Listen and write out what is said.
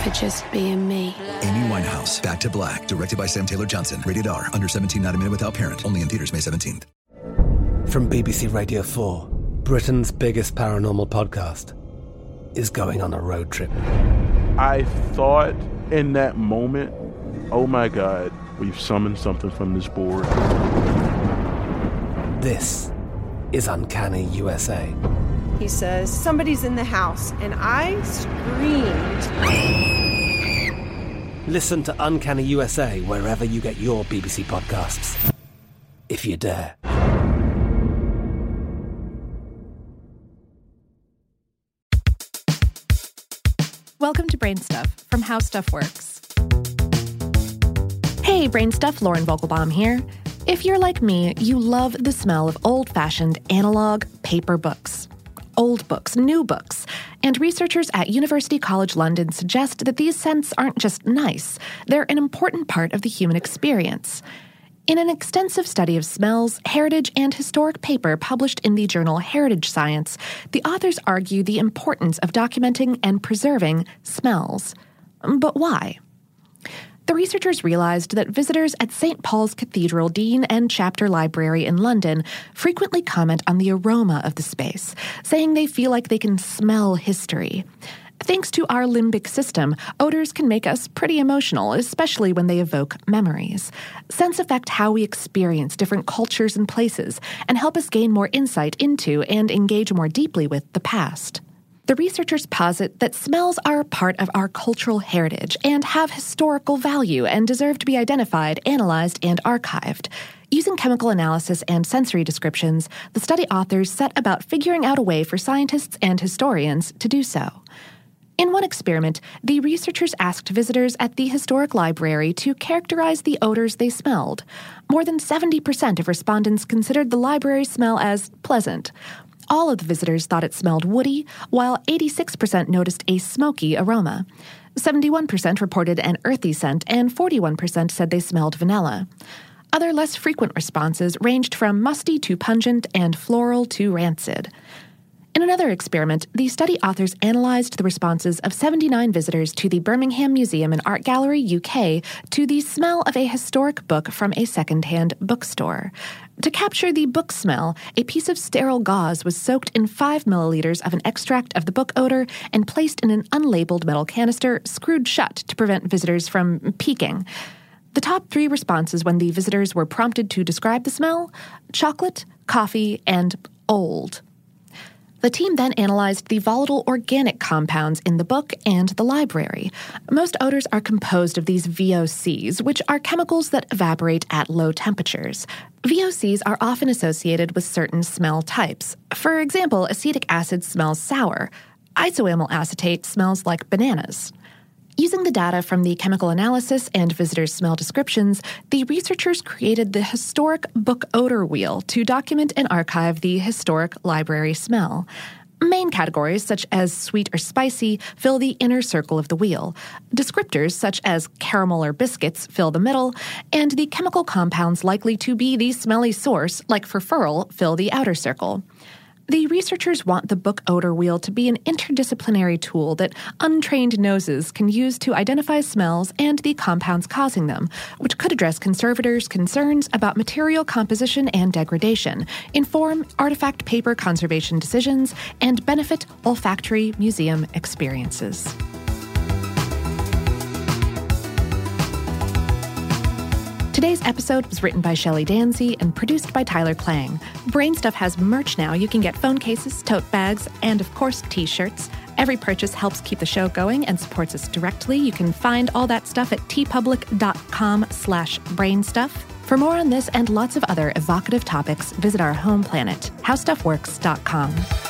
for just being me. Amy Winehouse, Back to Black, directed by Sam Taylor Johnson. Rated R, under 17, not a minute without parent. Only in theaters May 17th. From BBC Radio 4, Britain's biggest paranormal podcast is going on a road trip. I thought in that moment, oh my God, we've summoned something from this board. This is Uncanny USA he says, Somebody's in the house. And I screamed. Listen to Uncanny USA wherever you get your BBC podcasts, if you dare. Welcome to Brain Stuff from How Stuff Works. Hey, Brain Stuff, Lauren Vogelbaum here. If you're like me, you love the smell of old fashioned analog paper books old books, new books. And researchers at University College London suggest that these scents aren't just nice, they're an important part of the human experience. In an extensive study of smells, heritage, and historic paper published in the journal Heritage Science, the authors argue the importance of documenting and preserving smells. But why? The researchers realized that visitors at St. Paul's Cathedral Dean and Chapter Library in London frequently comment on the aroma of the space, saying they feel like they can smell history. Thanks to our limbic system, odors can make us pretty emotional, especially when they evoke memories. Scents affect how we experience different cultures and places and help us gain more insight into and engage more deeply with the past. The researchers posit that smells are part of our cultural heritage and have historical value and deserve to be identified, analyzed, and archived. Using chemical analysis and sensory descriptions, the study authors set about figuring out a way for scientists and historians to do so. In one experiment, the researchers asked visitors at the historic library to characterize the odors they smelled. More than 70% of respondents considered the library smell as pleasant, all of the visitors thought it smelled woody, while 86% noticed a smoky aroma. 71% reported an earthy scent, and 41% said they smelled vanilla. Other less frequent responses ranged from musty to pungent and floral to rancid. In another experiment, the study authors analyzed the responses of 79 visitors to the Birmingham Museum and Art Gallery, UK, to the smell of a historic book from a secondhand bookstore. To capture the book smell, a piece of sterile gauze was soaked in 5 milliliters of an extract of the book odor and placed in an unlabeled metal canister screwed shut to prevent visitors from peeking. The top three responses when the visitors were prompted to describe the smell chocolate, coffee, and old. The team then analyzed the volatile organic compounds in the book and the library. Most odors are composed of these VOCs, which are chemicals that evaporate at low temperatures. VOCs are often associated with certain smell types. For example, acetic acid smells sour. Isoamyl acetate smells like bananas. Using the data from the chemical analysis and visitors' smell descriptions, the researchers created the historic book odor wheel to document and archive the historic library smell. Main categories, such as sweet or spicy, fill the inner circle of the wheel. Descriptors, such as caramel or biscuits, fill the middle, and the chemical compounds likely to be the smelly source, like furfural, fill the outer circle. The researchers want the book odor wheel to be an interdisciplinary tool that untrained noses can use to identify smells and the compounds causing them, which could address conservators' concerns about material composition and degradation, inform artifact paper conservation decisions, and benefit olfactory museum experiences. Today's episode was written by Shelly Danzy and produced by Tyler Klang. Brainstuff has merch now. You can get phone cases, tote bags, and of course, t-shirts. Every purchase helps keep the show going and supports us directly. You can find all that stuff at teepublic.com slash brainstuff. For more on this and lots of other evocative topics, visit our home planet, howstuffworks.com.